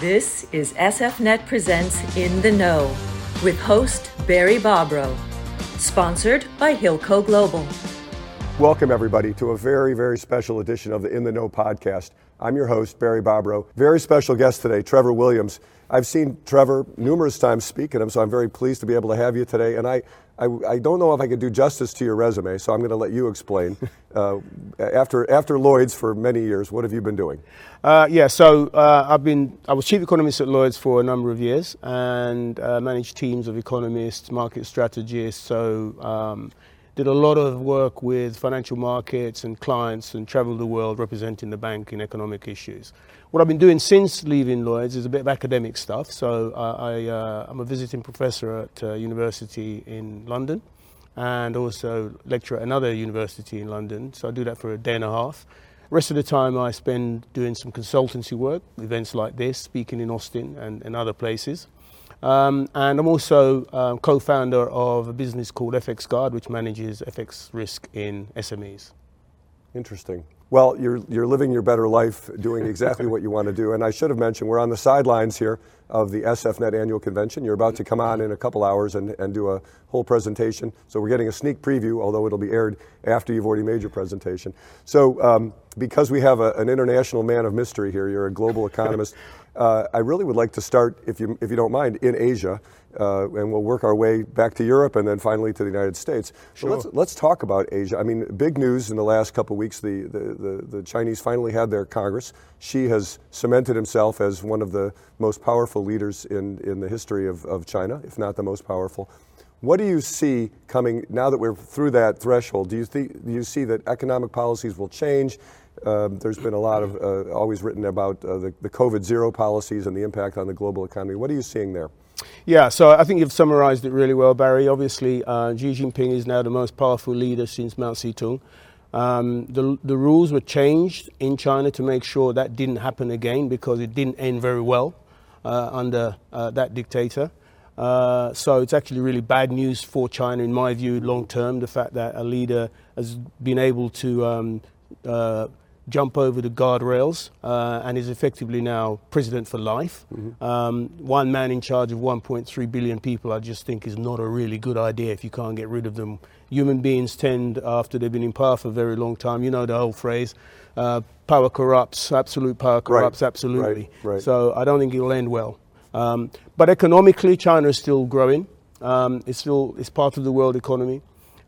This is SFNet Presents In the Know with host Barry Bobrow. Sponsored by Hilco Global. Welcome, everybody, to a very, very special edition of the In the Know podcast. I'm your host, Barry Bobrow. Very special guest today, Trevor Williams. I've seen Trevor numerous times speak at him, so I'm very pleased to be able to have you today. And I, I, I don't know if I could do justice to your resume, so I'm going to let you explain. uh, after, after Lloyds for many years, what have you been doing? Uh, yeah, so uh, I've been, I was chief economist at Lloyds for a number of years and uh, managed teams of economists, market strategists. So um, did a lot of work with financial markets and clients and traveled the world representing the bank in economic issues. What I've been doing since leaving Lloyds is a bit of academic stuff. So uh, I, uh, I'm a visiting professor at uh, university in London and also lecture at another university in London. So I do that for a day and a half. Rest of the time I spend doing some consultancy work, events like this, speaking in Austin and, and other places. Um, and I'm also um, co-founder of a business called FX Guard, which manages FX risk in SMEs. Interesting. Well, you're, you're living your better life doing exactly what you want to do. And I should have mentioned, we're on the sidelines here of the SFNet annual convention. You're about to come on in a couple hours and, and do a whole presentation. So we're getting a sneak preview, although it'll be aired after you've already made your presentation. So, um, because we have a, an international man of mystery here, you're a global economist. Uh, I really would like to start, if you, if you don't mind, in Asia, uh, and we'll work our way back to Europe and then finally to the United States. Sure. So let's, let's talk about Asia. I mean, big news in the last couple of weeks. The, the, the, the Chinese finally had their Congress. Xi has cemented himself as one of the most powerful leaders in, in the history of, of China, if not the most powerful. What do you see coming now that we're through that threshold? Do you, think, do you see that economic policies will change? Um, there's been a lot of uh, always written about uh, the, the COVID zero policies and the impact on the global economy. What are you seeing there? Yeah, so I think you've summarized it really well, Barry. Obviously, uh, Xi Jinping is now the most powerful leader since Mao Zedong. Um, the, the rules were changed in China to make sure that didn't happen again because it didn't end very well under uh, that dictator. Uh, so it's actually really bad news for China, in my view, long term. The fact that a leader has been able to um, uh, jump over the guardrails uh, and is effectively now president for life. Mm-hmm. Um, one man in charge of 1.3 billion people, I just think, is not a really good idea if you can't get rid of them. Human beings tend, after they've been in power for a very long time, you know the old phrase, uh, power corrupts, absolute power corrupts, right. absolutely. Right. Right. So I don't think it'll end well. Um, but economically, China is still growing. Um, it's still it's part of the world economy.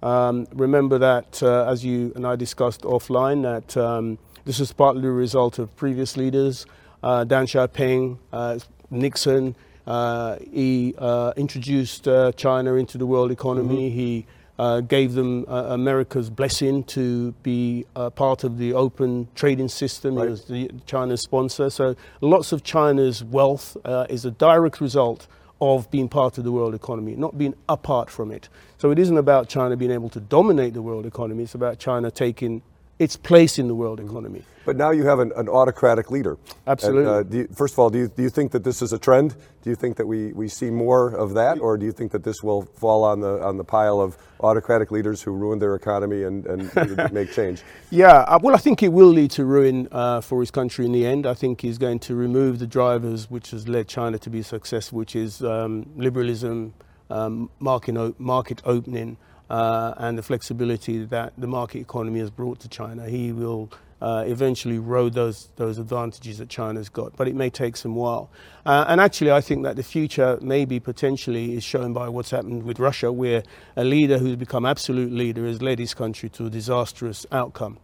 Um, remember that, uh, as you and I discussed offline, that um, this is partly the result of previous leaders, uh, Deng Xiaoping, uh, Nixon. Uh, he uh, introduced uh, China into the world economy. Mm-hmm. He uh, gave them America's blessing to be part of the open trading system. Right. He was the China's sponsor. So lots of China's wealth is a direct result of being part of the world economy, not being apart from it. So it isn't about China being able to dominate the world economy, it's about China taking its place in the world economy. But now you have an, an autocratic leader. Absolutely. And, uh, you, first of all, do you, do you think that this is a trend? Do you think that we, we see more of that, or do you think that this will fall on the on the pile of autocratic leaders who ruined their economy and, and make change? Yeah, uh, well, I think it will lead to ruin uh, for his country in the end. I think he's going to remove the drivers which has led China to be successful, which is um, liberalism, um, market, market opening uh, and the flexibility that the market economy has brought to China. He will uh, eventually erode those, those advantages that China's got, but it may take some while. Uh, and actually, I think that the future maybe potentially is shown by what's happened with Russia, where a leader who's become absolute leader has led his country to a disastrous outcome.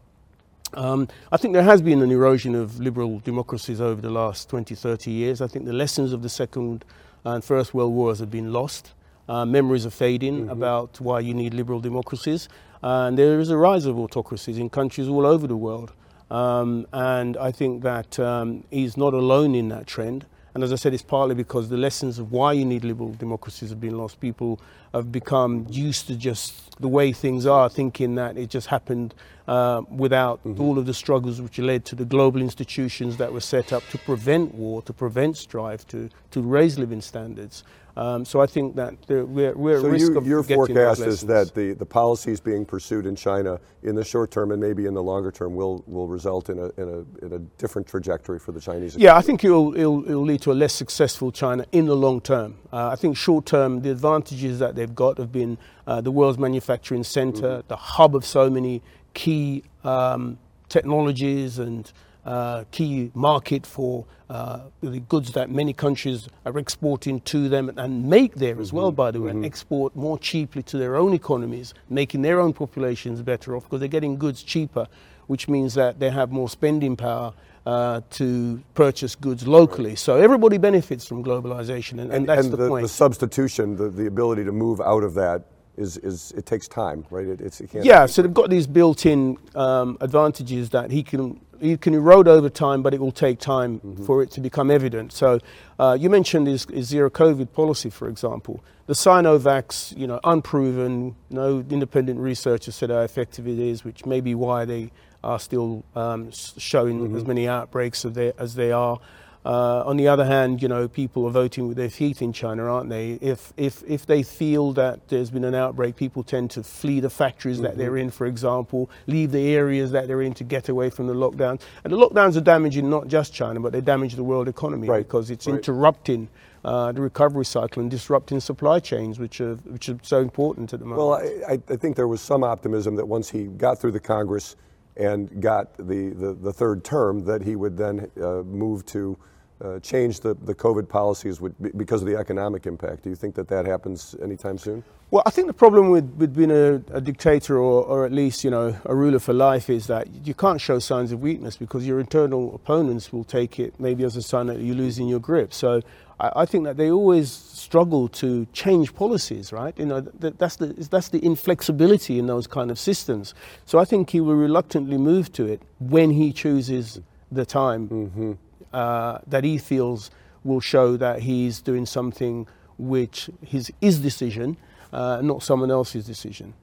Um, I think there has been an erosion of liberal democracies over the last 20, 30 years. I think the lessons of the Second and First World Wars have been lost. Uh, memories are fading mm-hmm. about why you need liberal democracies. And there is a rise of autocracies in countries all over the world. Um, and I think that um, he's not alone in that trend. And as I said, it's partly because the lessons of why you need liberal democracies have been lost. People have become used to just the way things are, thinking that it just happened uh, without mm-hmm. all of the struggles which led to the global institutions that were set up to prevent war, to prevent strife, to, to raise living standards. Um, so I think that we're, we're so at risk you, of your forecast is that the, the policies being pursued in China in the short term and maybe in the longer term will, will result in a, in, a, in a different trajectory for the Chinese economy. Yeah, I think it'll, it'll, it'll lead to a less successful China in the long term. Uh, I think short term, the advantages that they've got have been uh, the world's manufacturing center, mm-hmm. the hub of so many key um, technologies and uh, key market for uh, the goods that many countries are exporting to them and make there as mm-hmm. well, by the way, mm-hmm. and export more cheaply to their own economies, making their own populations better off because they're getting goods cheaper, which means that they have more spending power. Uh, to purchase goods locally. Right. So everybody benefits from globalization, and, and, and that's and the, the, point. The substitution, the, the ability to move out of that is, is it takes time, right? It, it's, it yeah, so they've got these built-in um, advantages that he can he can erode over time, but it will take time mm-hmm. for it to become evident. So uh, you mentioned his, his, zero COVID policy, for example. The Sinovacs, you know, unproven, no independent research has said how effective it is, which may be why they are still um, showing mm-hmm. as many outbreaks as they, as they are. Uh, on the other hand, you know, people are voting with their feet in China, aren't they? If, if, if they feel that there's been an outbreak, people tend to flee the factories mm-hmm. that they're in, for example, leave the areas that they're in to get away from the lockdowns. And the lockdowns are damaging not just China, but they damage the world economy right. because it's right. interrupting uh, the recovery cycle and disrupting supply chains, which are, which are so important at the moment. Well, I, I think there was some optimism that once he got through the Congress and got the, the, the third term, that he would then uh, move to uh, change the, the COVID policies because of the economic impact. Do you think that that happens anytime soon? Well, I think the problem with, with being a, a dictator or, or, at least, you know, a ruler for life is that you can't show signs of weakness because your internal opponents will take it maybe as a sign that you're losing your grip. So I, I think that they always struggle to change policies, right? You know, that, that's, the, that's the inflexibility in those kind of systems. So I think he will reluctantly move to it when he chooses the time. Mm-hmm uh, that he feels will show that he's doing something which is his decision, uh, not someone else's decision.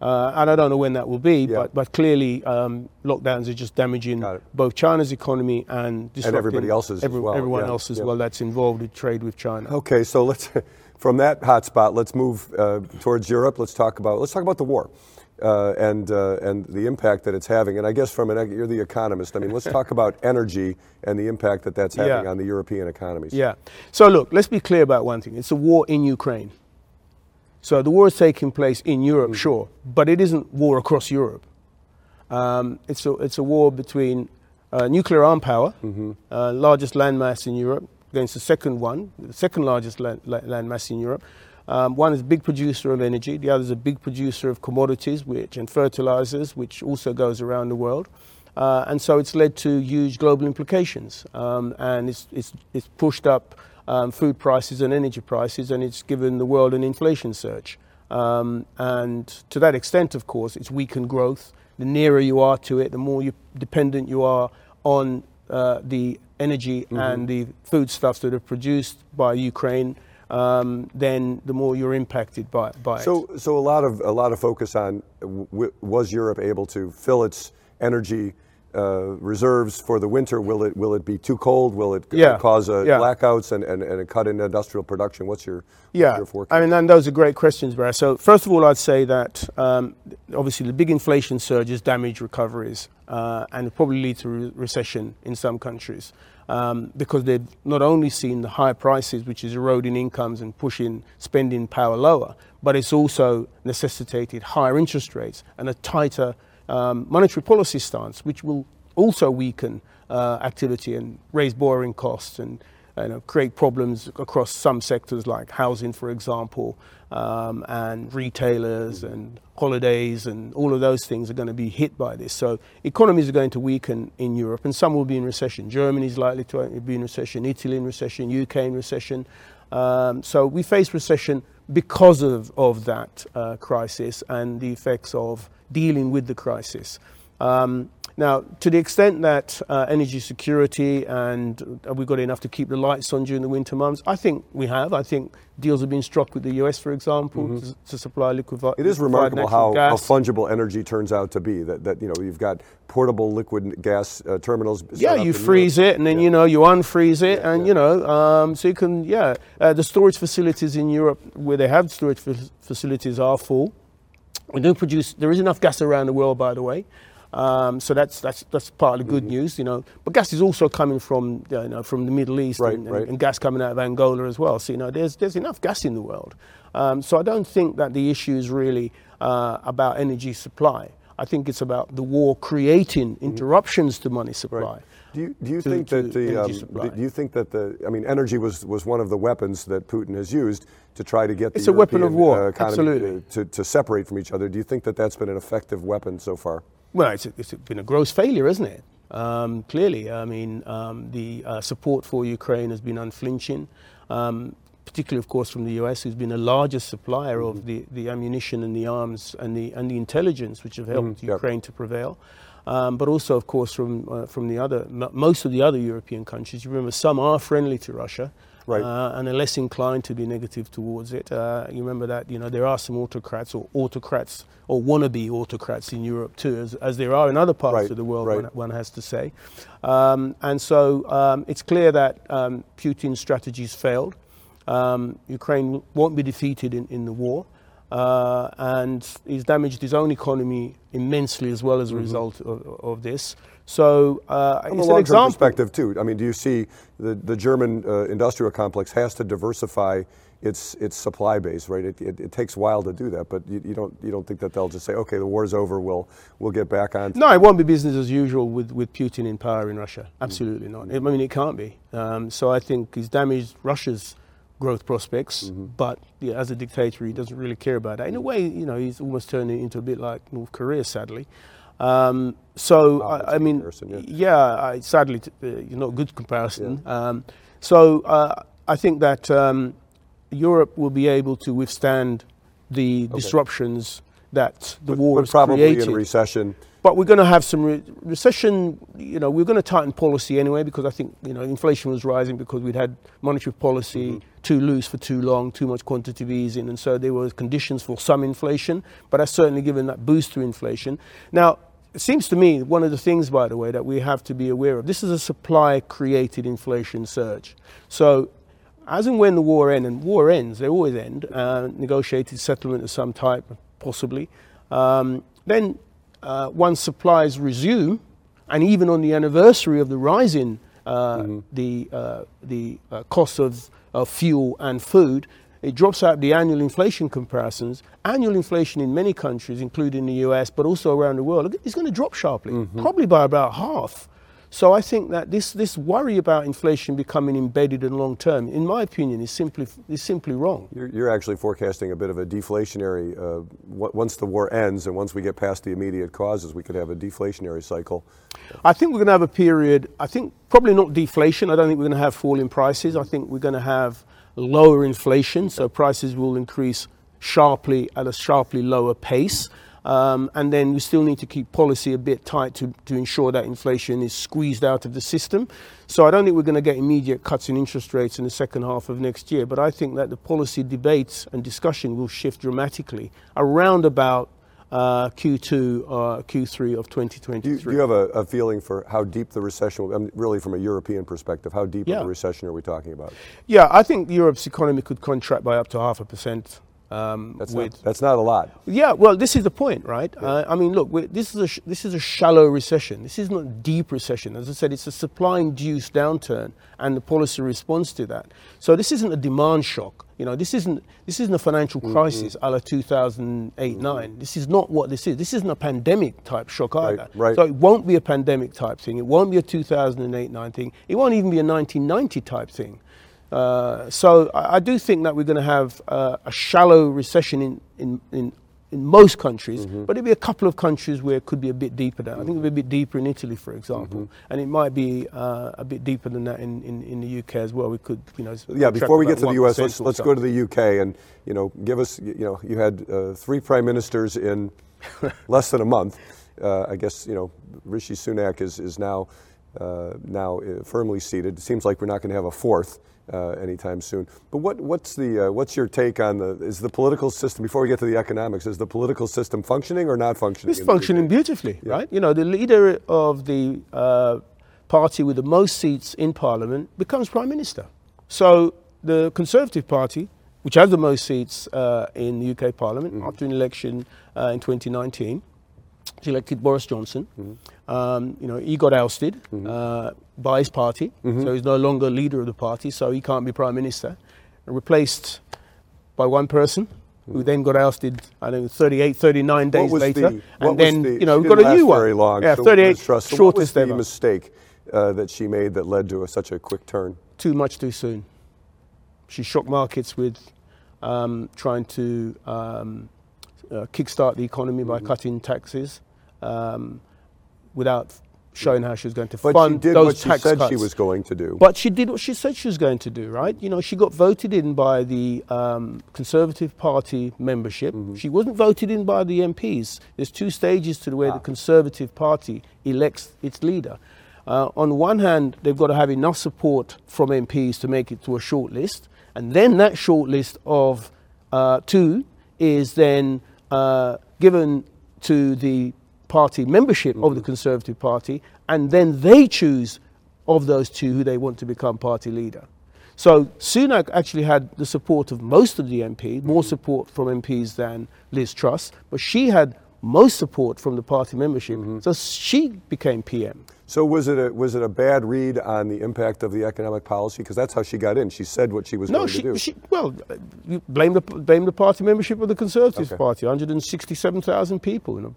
Uh, and I don't know when that will be, yeah. but, but clearly um, lockdowns are just damaging both China's economy and disrupting and everybody else's every, well. everyone yeah. else as yeah. well that's involved in trade with China. Okay, so let's from that hotspot, let's move uh, towards Europe. Let's talk about let's talk about the war uh, and uh, and the impact that it's having. And I guess from an you're the economist. I mean, let's talk about energy and the impact that that's having yeah. on the European economies. Yeah. So look, let's be clear about one thing. It's a war in Ukraine. So the war is taking place in Europe, mm-hmm. sure, but it isn't war across Europe. Um, it's a it's a war between uh, nuclear armed power, mm-hmm. Uh, largest landmass in Europe, against the second one, the second largest land, landmass in Europe. Um, one is a big producer of energy, the other is a big producer of commodities which, and fertilizers, which also goes around the world. Uh, and so it's led to huge global implications. Um, and it's, it's, it's, pushed up um, food prices and energy prices, and it's given the world an inflation surge. Um, and to that extent, of course, it's weakened growth. The nearer you are to it, the more you, dependent you are on uh, the energy mm-hmm. and the foodstuffs that are produced by Ukraine um, then the more you're impacted by, by so, it. So a lot of a lot of focus on w- was Europe able to fill its energy uh, reserves for the winter? Will it will it be too cold? Will it yeah. cause uh, yeah. blackouts and, and, and a cut in industrial production? What's your yeah? Your forecast? I mean, and those are great questions, Brad. So first of all, I'd say that um, obviously the big inflation surges damage recoveries uh, and probably lead to re- recession in some countries um, because they've not only seen the high prices, which is eroding incomes and pushing spending power lower, but it's also necessitated higher interest rates and a tighter um, monetary policy stance, which will also weaken uh, activity and raise borrowing costs and you know, create problems across some sectors like housing, for example, um, and retailers and holidays and all of those things are going to be hit by this. So economies are going to weaken in Europe and some will be in recession. Germany is likely to be in recession, Italy in recession, UK in recession. Um, so we face recession because of, of that uh, crisis and the effects of dealing with the crisis. Um, Now, to the extent that uh, energy security and have we got enough to keep the lights on during the winter months, I think we have. I think deals have been struck with the US, for example, mm-hmm. to, to, supply liquefied. It is remarkable how, how, fungible energy turns out to be. That, that you know you've got portable liquid gas uh, terminals. Yeah, you freeze Europe. it and then yeah. you know you unfreeze it, yeah, and yeah. you know um, so you can yeah. Uh, the storage facilities in Europe where they have storage facilities are full. We do produce. There is enough gas around the world, by the way. Um, so that's that's that's part of the good mm-hmm. news, you know. But gas is also coming from you know from the Middle East right, and, right. and, gas coming out of Angola as well. So you know there's there's enough gas in the world. Um, so I don't think that the issue is really uh, about energy supply. I think it's about the war creating mm-hmm. interruptions to money supply. Right. Do you, do you to, think that the um, do you think that the I mean energy was, was one of the weapons that Putin has used to try to get the it's the a European, weapon of war uh, absolutely to, to separate from each other. Do you think that that's been an effective weapon so far? Well, it's, it's been a gross failure, isn't it? Um, clearly, I mean, um, the uh, support for Ukraine has been unflinching, um, particularly, of course, from the US, who's been the largest supplier mm-hmm. of the, the ammunition and the arms and the, and the intelligence which have helped mm-hmm. Ukraine yep. to prevail. Um, but also, of course, from, uh, from the other, most of the other European countries. You remember some are friendly to Russia right. uh, and are less inclined to be negative towards it. Uh, you remember that you know there are some autocrats or autocrats or wannabe autocrats in Europe too, as, as there are in other parts right. of the world. Right. One, one, has to say, um, and so um, it's clear that um, Putin's strategies failed. Um, Ukraine won't be defeated in, in the war. Uh, and he's damaged his own economy immensely as well as a mm-hmm. result of, of this. So uh, From a long-term perspective, too. I mean, do you see the the German uh, industrial complex has to diversify its its supply base, right? It, it, it takes a while to do that, but you, you, don't you don't think that they'll just say, okay, the war's over, we'll we'll get back on. No, it won't be business as usual with, with Putin in power in Russia. Absolutely mm-hmm. not. I mean, it can't be. Um, so I think he's damaged Russia's growth prospects, mm-hmm. but yeah, as a dictator, he doesn't really care about that. In a way, you know, he's almost turning into a bit like North Korea, sadly. Um, so oh, I, I, mean, yeah, yeah I, sadly, uh, not a good comparison. Yeah. Um, so uh, I think that um, Europe will be able to withstand the okay. disruptions that the but, war but probably created. in recession. But we're going to have some re- recession. You know, we're going to tighten policy anyway because I think you know inflation was rising because we'd had monetary policy mm-hmm. Too loose for too long, too much quantitative easing, and so there were conditions for some inflation. But that's certainly given that boost to inflation. Now, it seems to me one of the things, by the way, that we have to be aware of. This is a supply-created inflation surge. So as and when the war ends, and war ends, they always end, uh, negotiated settlement of some type, possibly, um, then uh, once supplies resume, and even on the anniversary of the rise in uh, mm-hmm. the, uh, the uh, cost of, of fuel and food, it drops out the annual inflation comparisons. Annual inflation in many countries, including the US, but also around the world, is going to drop sharply, mm-hmm. probably by about half. So I think that this, this worry about inflation becoming embedded in long term, in my opinion, is simply, is simply wrong. You're, you're actually forecasting a bit of a deflationary, uh, once the war ends and once we get past the immediate causes, we could have a deflationary cycle. I think we're going to have a period, I think probably not deflation. I don't think we're going to have falling prices. I think we're going to have lower inflation, so prices will increase sharply at a sharply lower pace. Um, and then we still need to keep policy a bit tight to, to ensure that inflation is squeezed out of the system. So I don't think we're going to get immediate cuts in interest rates in the second half of next year, but I think that the policy debates and discussion will shift dramatically around about uh, Q2 or uh, Q3 of 2023. Do you, do you have a, a, feeling for how deep the recession will, I mean, really from a European perspective, how deep yeah. of a recession are we talking about? Yeah, I think Europe's economy could contract by up to half a percent um, that's, not, that's not a lot. Yeah, well, this is the point, right? Yeah. Uh, I mean, look, this is a sh- this is a shallow recession. This is not deep recession. As I said, it's a supply-induced downturn, and the policy response to that. So this isn't a demand shock. You know, this isn't this isn't a financial mm-hmm. crisis mm-hmm. a la 2008 mm-hmm. 9. This is not what this is. This isn't a pandemic type shock either. Right, right. So it won't be a pandemic type thing. It won't be a 2008 9 thing. It won't even be a 1990 type thing. Uh, so I, I, do think that we're going to have uh, a shallow recession in, in, in, in most countries, mm-hmm. but there'll be a couple of countries where it could be a bit deeper than. Mm-hmm. I think it'll be a bit deeper in Italy, for example, mm-hmm. and it might be uh, a bit deeper than that in, in, in, the UK as well. We could, you know. Yeah, before we get to the US, let's, let's go to the UK and, you know, give us, you know, you had uh, three prime ministers in less than a month. uh, I guess you know Rishi Sunak is is now now uh, firmly seated. It seems like we're not going to have a fourth. Uh, anytime soon. But what, what's the uh, what's your take on the is the political system before we get to the economics? Is the political system functioning or not functioning? It's functioning beautifully, yeah. right? You know, the leader of the uh, party with the most seats in Parliament becomes prime minister. So the Conservative Party, which has the most seats uh, in the UK Parliament mm-hmm. after an election uh, in 2019 she elected Boris Johnson. Mm-hmm. Um, you know, he got ousted mm-hmm. uh, by his party, mm-hmm. so he's no longer leader of the party, so he can't be prime minister. Replaced by one person who then got ousted, I don't 38, 39 days later. The, and then, the, you know, we've got a new one. Very long. Yeah, 38, so shortest what was the ever. mistake uh, that she made that led to a, such a quick turn? Too much too soon. She shocked markets with um, trying to um, uh, kickstart the economy mm-hmm. by cutting taxes um, without showing how she was going to but fund she did those what she tax said cuts. she was going to do. But she did what she said she was going to do, right? You know, she got voted in by the um, Conservative Party membership. Mm-hmm. She wasn't voted in by the MPs. There's two stages to the way ah. the Conservative Party elects its leader. Uh, on one hand, they've got to have enough support from MPs to make it to a short list, and then that short list of uh, two is then uh, given to the party membership mm-hmm. of the mm-hmm. Conservative Party, and then they choose of those two who they want to become party leader. So Sunak actually had the support of most of the MPs, more mm-hmm. support from MPs than Liz Truss, but she had most support from the party membership. Mm-hmm. So she became PM. So was it a, was it a bad read on the impact of the economic policy? Because that's how she got in. She said what she was no, going she, to do. She, well, you blame the blame the party membership of the Conservative okay. Party. 167,000 people in a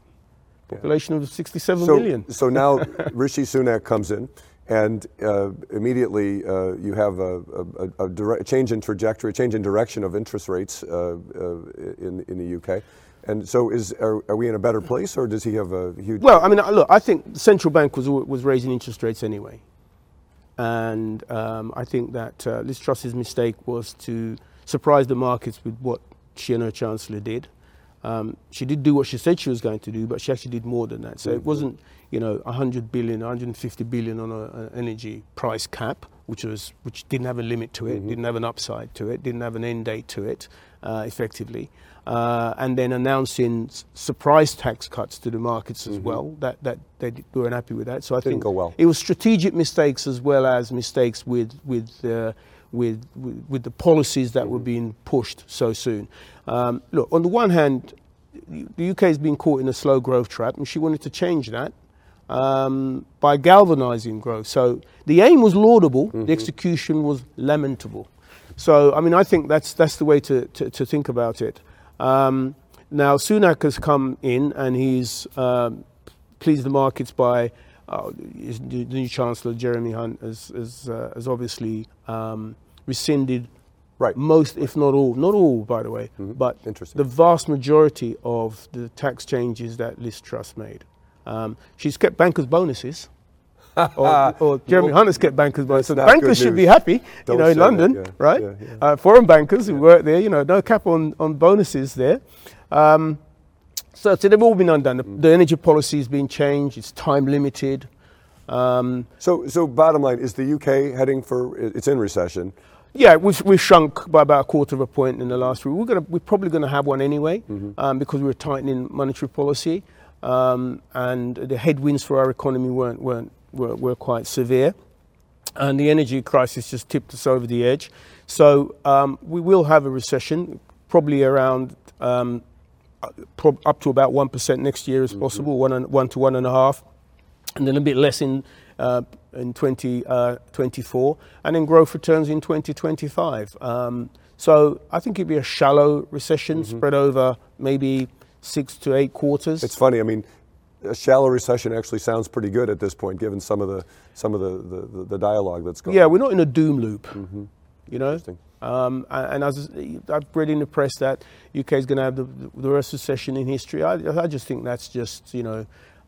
population yeah. of sixty-seven so, million. so now Rishi Sunak comes in. And uh, immediately uh, you have a, a, a, dire- change in trajectory, a change in direction of interest rates uh, uh in, in the UK. And so, is are, are, we in a better place, or does he have a huge? Well, I mean, look, I think the central bank was was raising interest rates anyway, and um, I think that uh, Liz Truss's mistake was to surprise the markets with what she and her chancellor did. Um, she did do what she said she was going to do, but she actually did more than that. So mm-hmm. it wasn't, you know, 100 billion, 150 billion on an energy price cap, which was which didn't have a limit to it, mm-hmm. didn't have an upside to it, didn't have an end date to it, effectively uh, and then announcing surprise tax cuts to the markets as mm-hmm. well. That that they weren't happy with that. So I Didn't think go well. it was strategic mistakes as well as mistakes with with. Uh, with, with, with the policies that mm-hmm. were being pushed so soon. Um, look, on the one hand, the UK has been caught in a slow growth trap, and she wanted to change that um, by galvanizing growth. So the aim was laudable, mm-hmm. the execution was lamentable. So, I mean, I think that's, that's the way to, to, to think about it. Um, now, Sunak has come in and he's um, pleased the markets by uh, the new Chancellor, Jeremy Hunt, has, has, uh, has obviously um, rescinded right. most, if not all, not all, by the way, mm-hmm. but the vast majority of the tax changes that Liz Truss made. Um, she's kept bankers' bonuses or, or, Jeremy Hunt's kept bankers by. So bankers should be happy, Don't you know, in London, yeah. right? Yeah, yeah. Uh, foreign bankers who work there, you know, no cap on, on bonuses there. Um, so, so they've all been undone. The, mm. the energy policy has been changed. It's time limited. Um, so, so bottom line is the UK heading for it's in recession. Yeah, we've, we've shrunk by about a quarter of a point in the last week. We're, gonna, we're probably going to have one anyway mm-hmm. um, because we're tightening monetary policy. Um, and the headwinds for our economy weren't, weren't were, were quite severe. And the energy crisis just tipped us over the edge. So um, we will have a recession, probably around um, up to about 1% next year as mm-hmm. possible, one, and, one to one and a half, and then a bit less in, uh, in 2024, uh, and then growth returns in 2025. Um, so I think it'd be a shallow recession mm-hmm. spread over maybe six to eight quarters. It's funny. I mean, a shallow recession actually sounds pretty good at this point, given some of the some of the, the, the dialogue that's going. Yeah, on. we're not in a doom loop. Mm-hmm. You know, um, and as I've read in the press that UK is going to have the, the worst recession in history. I, I, just think that's just you know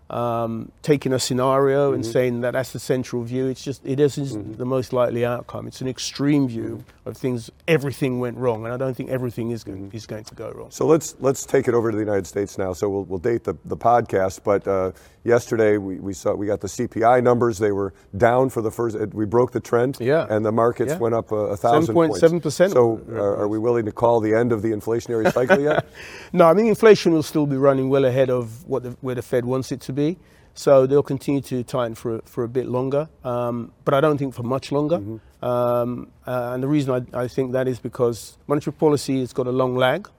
um, taking a scenario and saying that that's the central view. It's just it isn't the most likely outcome. It's an extreme view of things. Everything went wrong, and I don't think everything is going, is going to go wrong. So let's let's take it over to the United States now. So we'll, we'll date the, the podcast. But uh, yesterday we, we saw we got the CPI numbers. They were down for the first. We broke the trend. Yeah. And the markets Yeah. went up a, thousand points. 7.7%. So uh, are we willing to call the end of the inflationary cycle yet? No, I mean inflation will still be running well ahead of what the, where the Fed wants it to be. So they'll continue to tighten for for a bit longer, um, but I don't think for much longer. Um, uh, and the reason I, I think that is because monetary policy has got a long lag.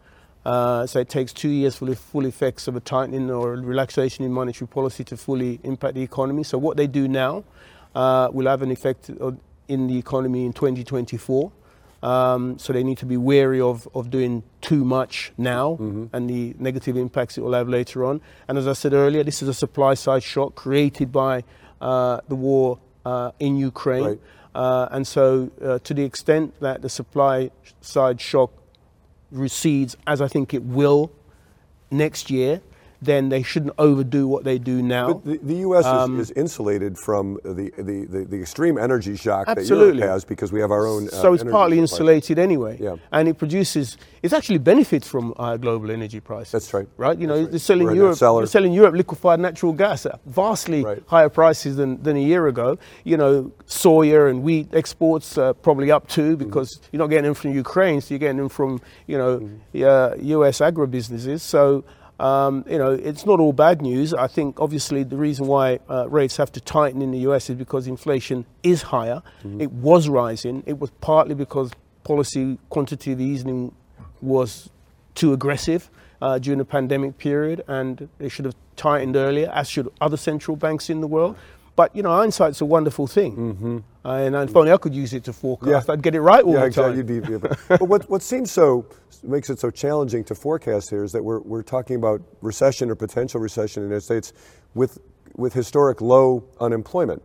Uh, so it takes two years for the full effects of a tightening or a relaxation in monetary policy to fully impact the economy. So what they do now uh, will have an effect in the economy in 2024. Um, so they need to be wary of, of doing too much now and the negative impacts it will have later on. And as I said earlier, this is a supply side shock created by uh, the war uh, in Ukraine. Right. Uh, and so, uh, to the extent that the supply side shock recedes, as I think it will next year, then they shouldn't overdo what they do now. But the, the U.S. Um, is, is insulated from the, the, the, the extreme energy shock Absolutely. that Europe has because we have our own. uh, so it's partly supply. insulated anyway. Yeah. And it produces, it actually benefits from higher global energy prices. That's right. Right? You know, right. they're selling We're Europe, they're selling Europe liquefied natural gas at vastly Right. higher prices than, than a year ago. You know, soya and wheat exports uh, probably up too Mm-hmm. because you're not getting them from Ukraine, so you're getting them from, you know, Mm-hmm. uh, US agribusinesses. So, um, you know, it's not all bad news. I think obviously the reason why uh, rates have to tighten in the US is because inflation is higher. Mm-hmm. It was rising. It was partly because policy quantitative easing was too aggressive uh, during the pandemic period, and they should have tightened earlier, as should other central banks in the world. But you know, hindsight's a wonderful thing, uh, and if only I could use it to forecast, Mm-hmm. Yeah. I'd get it right all yeah, the exactly. time. You'd be- but but what, what seems so makes it so challenging to forecast here is that we're, we're talking about recession or potential recession in the United States with with historic low unemployment,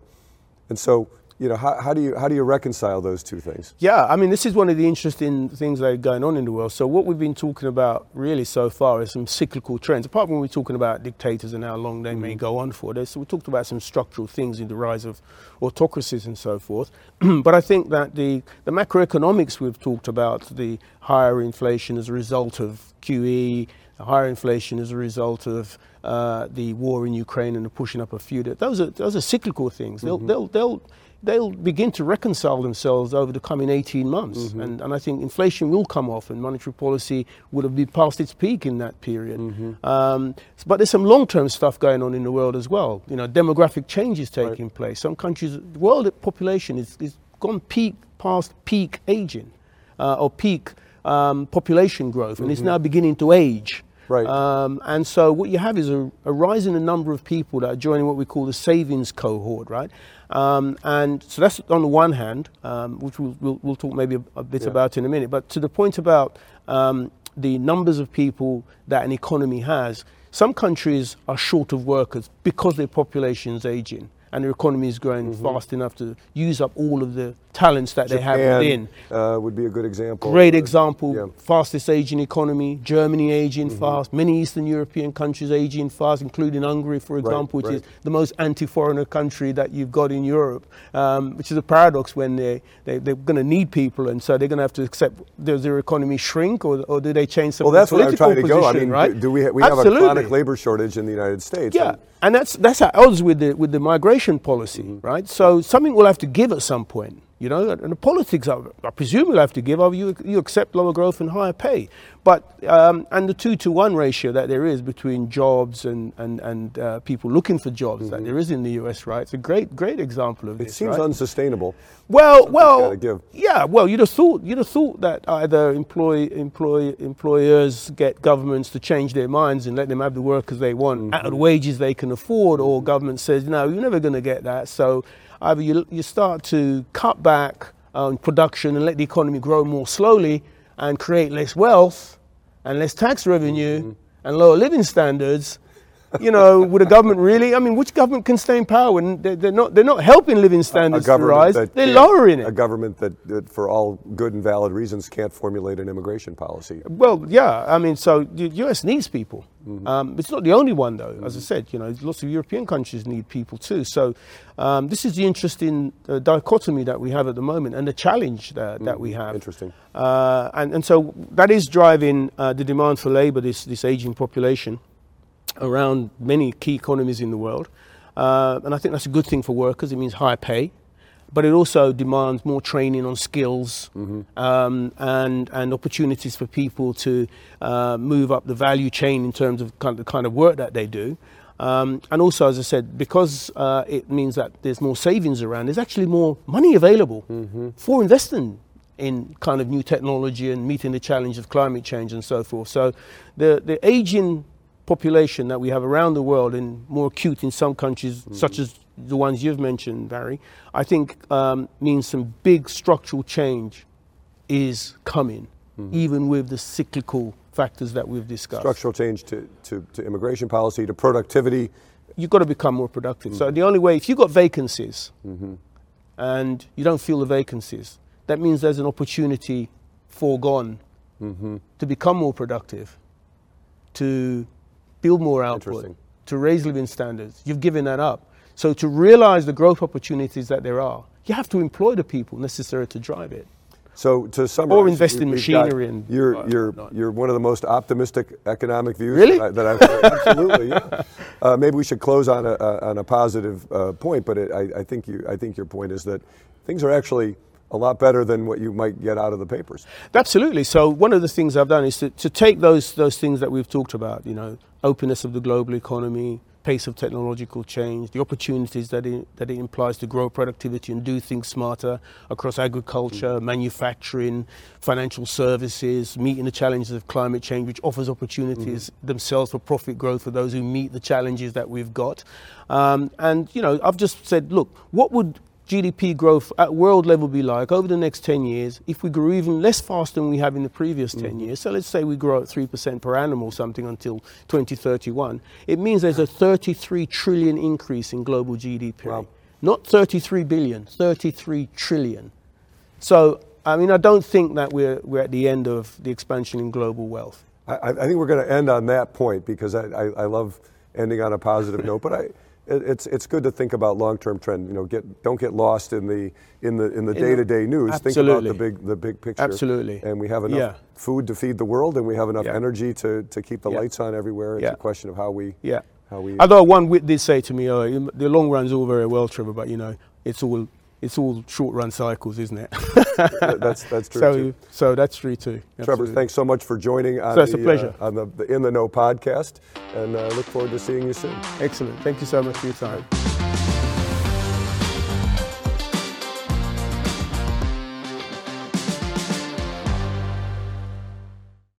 and so you know how, how do you how do you reconcile those two things? Yeah, I mean, this is one of the interesting things that are going on in the world. So, what we've been talking about really so far is some cyclical trends. Apart from we're talking about dictators and how long they may go on for, there's, we talked about some structural things in the rise of autocracies and so forth. but I think that the, the macroeconomics we've talked about, the higher inflation as a result of QE, higher inflation as a result of uh, the war in Ukraine and the pushing up of feud, those are, those are cyclical things. They'll, they'll, they'll, they'll begin to reconcile themselves over the coming 18 months. And, and I think inflation will come off and monetary policy would have been past its peak in that period. Um, but there's some long-term stuff going on in the world as well. You know, demographic changes taking place. Some countries, the world population is, is gone peak past peak aging uh, or peak um, population growth and it's now beginning to age. Right. Um, and so what you have is a, a rise in the number of people that are joining what we call the savings cohort, right? Um, and so that's on the one hand, um, which we'll, we'll, we'll talk maybe a, a bit Yeah. about in a minute. But to the point about um, the numbers of people that an economy has, some countries are short of workers because their population is aging and their economy is growing Mm-hmm. fast enough to use up all of the talents that they have within. uh, would be a good example. Great Uh, example, yeah. fastest aging economy, Germany aging Mm-hmm. fast, many Eastern European countries aging fast, including Hungary, for example, which right. is the most anti-foreigner country that you've got in Europe, um, which is a paradox when they, they, they're going to need people and so they're going to have to accept, does their economy shrink or, or do they change some Well, that's what I'm trying to go. I mean, right? do, do we ha- we have a chronic labor shortage in the United States? Yeah, and- and that's that's at odds with the with the migration policy, Mm-hmm. right? So something will have to give at some point, you know. And the politics, I, I presume, will have to give. up. you you accept lower growth and higher pay, but um, and the two to one ratio that there is between jobs and and and uh, people looking for jobs that there is in the U.S. Right, it's a great great example of Mm-hmm. It this. seems right? unsustainable. Well, well, yeah. Well, you'd have thought you'd have thought that either employ, employ, employers get governments to change their minds and let them have the workers they want at the wages they can afford, or government says no, you're never going to get that. So either you you start to cut back on production and let the economy grow more slowly and create less wealth and less tax revenue mm-hmm. and lower living standards. You know, would a government really? I mean, which government can stay in power when they're, they're not they're not helping living standards to rise? They're lowering it. A government that, that, for all good and valid reasons, can't formulate an immigration policy. Well, yeah. I mean, so the U.S. needs people. Um, it's not the only one, though. As I said, you know, lots of European countries need people too. So um, this is the interesting uh, dichotomy that we have at the moment, and the challenge that, that we have. Interesting. Uh, and, and so that is driving uh, the demand for labour, this, this aging population around many key economies in the world. Uh, and I think that's a good thing for workers. It means higher pay, but it also demands more training on skills um, and, and opportunities for people to uh, move up the value chain in terms of kind of, the kind of work that they do. Um, and also, as I said, because uh, it means that there's more savings around, there's actually more money available for investing in kind of new technology and meeting the challenge of climate change and so forth. So the, the aging population that we have around the world and more acute in some countries, mm-hmm. such as the ones you've mentioned, Barry, I think um, means some big structural change is coming, mm-hmm. even with the cyclical factors that we've discussed. Structural change to, to, to immigration policy, to productivity. You've got to become more productive. So mm-hmm. the only way, if you've got vacancies and you don't fill the vacancies, that means there's an opportunity foregone to become more productive, to build more output, to raise living standards. You've given that up. So to realize the growth opportunities that there are, you have to employ the people necessary to drive it. So to summarize, or invest in we've got- machinery and you're you're not. you're one of the most optimistic economic views Really? that, I, heard. absolutely. Yeah. Uh, maybe we should close on a, a on a positive uh, point, but it, I, I think you I think your point is that things are actually a lot better than what you might get out of the papers. Absolutely. So one of the things I've done is to, to take those those things that we've talked about, you know, openness of the global economy, pace of technological change, the opportunities that it, that it implies to grow productivity and do things smarter across agriculture, manufacturing, financial services, meeting the challenges of climate change, which offers opportunities themselves for profit growth for those who meet the challenges that we've got. Um, and you know, I've just said, look, what would GDP growth at world level be like over the next 10 years if we grew even less fast than we have in the previous 10 mm-hmm. years? So let's say we grow at 3% per annum or something until 2031. It means there's a 33 trillion increase in global GDP. Wow. Not 33 billion, 33 trillion. So, I mean, I don't think that we're, we're at the end of the expansion in global wealth. I, I think we're going to end on that point because I, I, I love ending on a positive note. But I, it's it's good to think about long-term trend. You know, get don't get lost in the in the in the day-to-day news. Think about the big the big picture. Absolutely. And we have enough Yeah. food to feed the world, and we have enough Yeah. energy to, to keep the Yeah. lights on everywhere. It's a question of how we Yeah. how we. Although one wit did say to me, oh, the long run's all very well, Trevor, but you know, it's all it's all short run cycles, isn't it? that's that's true so, too. so that's true too. Trevor, thanks so much for joining on So it's the a pleasure. uh, on the, the In the Know podcast, and uh, look forward to seeing you soon. Excellent. Thank you so much for your time.